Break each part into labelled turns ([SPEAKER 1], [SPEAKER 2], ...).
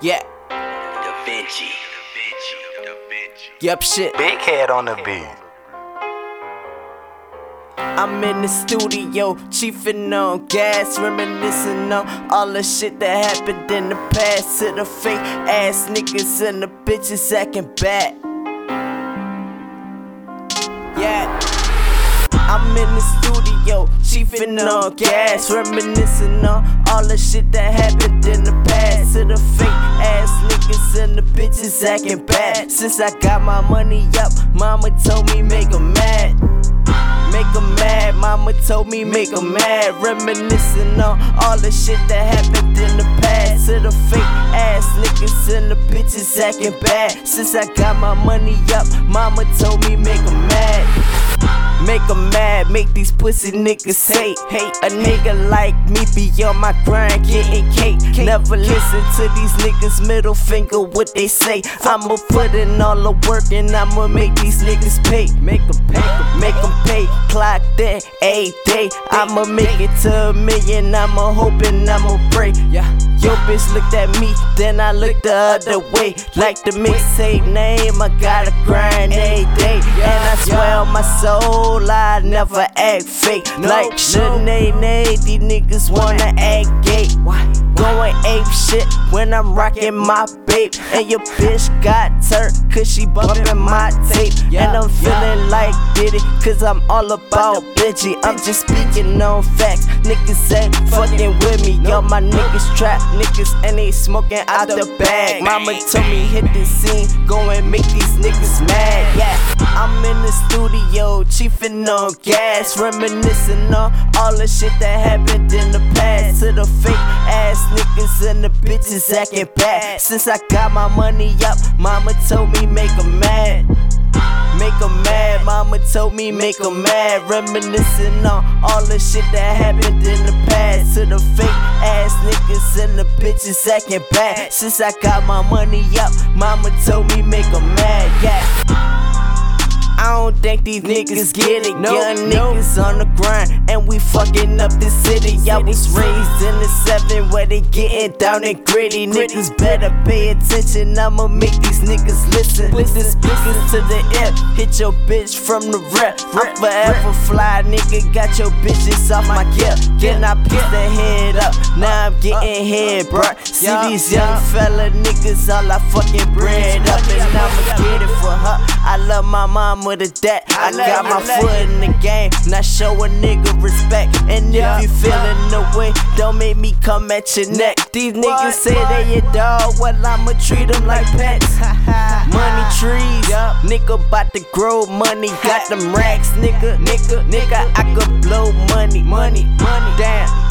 [SPEAKER 1] Yeah.
[SPEAKER 2] Da Vinci.
[SPEAKER 1] Yup, shit.
[SPEAKER 3] Big head on the beat.
[SPEAKER 1] I'm in the studio, chiefing on gas, reminiscing on all the shit that happened in the past. To the fake ass niggas and the bitches acting bad. Yeah. I'm in the studio, chiefing on gas, reminiscing on all the shit that happened in the past. To the fake ass niggas and the bitches acting bad. Since I got my money up, mama told me make 'em mad. Make 'em mad, mama told me make 'em mad. Reminiscing on all the shit that happened in the past. To the fake ass niggas and the bitches acting bad. Since I got my money up, mama told me make 'em mad. Make 'em mad, make these pussy niggas hate. Hate a nigga like me be on my grind, getting cake. Never listen to these niggas, middle finger what they say. I'ma put in all the work and I'ma make these niggas pay. Make 'em pay, make 'em pay. Clock that a day. I'ma make it to a million, I'ma hoping, I'ma pray. Yeah. Yo, bitch looked at me, then I looked the other way. Like the mixtape name, I gotta grind every day. And I swear on my soul, I never act fake. Like Sinead, these niggas wanna act gay. Going ape shit when I'm rocking my And your bitch got turned cause she bumpin' my tape. And I'm feeling like Diddy cause I'm all about bitchy. I'm just speaking on facts. Niggas ain't fucking with me. Yo, my niggas trap niggas and they smoking out the bag. Mama told me hit the scene, go and make these niggas mad. Yeah, I'm in the studio, chiefing on gas, reminiscing on all the shit that happened in the past. To the fake ass niggas and the bitches acting bad. Since I got my money up, mama told me make make 'em mad. Make Make 'em mad, mama told me make make 'em mad. Reminiscing on all the shit that happened in the past. To the fake ass niggas and the bitches acting bad. Since I got my money up, mama told me make make 'em mad, yeah. I don't think these niggas get it. Young niggas on the grind, and we fucking up the city. I was raised in the seven where they getting down and gritty. Niggas better pay attention. I'ma make these niggas listen. The speakers to the ear, hit your bitch from the rear. I'm forever fly, nigga. Got your bitches off my gear. Then I pick the head up. Now I'm getting head, bruh. See these young fella niggas, all I fucking bread up, and I'ma get it for her. I love my mama to that. I got my foot in the game, not show a nigga respect. And if you feeling the way, don't make me come at your neck. These niggas say they your dog, well I'ma treat them like pets. Money trees, nigga bout to grow money. Got them racks, nigga, nigga, nigga. I could blow money, money, money. Damn.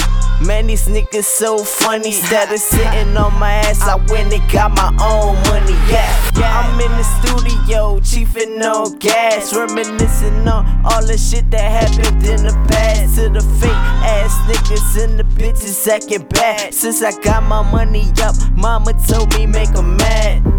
[SPEAKER 1] Man, these niggas so funny. Instead of sitting on my ass, I went and got my own money. Yeah, yeah. I'm in the studio, chiefing on gas, reminiscing on all the shit that happened in the past. To the fake ass niggas and the bitches acting bad. Since I got my money up, mama told me make 'em mad.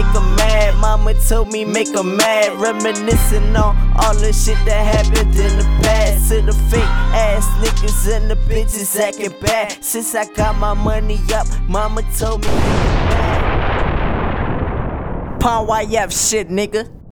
[SPEAKER 1] Make 'em mad, mama told me make make 'em mad. Reminiscing on all the shit that happened in the past. To the fake ass niggas and the bitches acting bad. Since I got my money up, mama told me YF shit, nigga.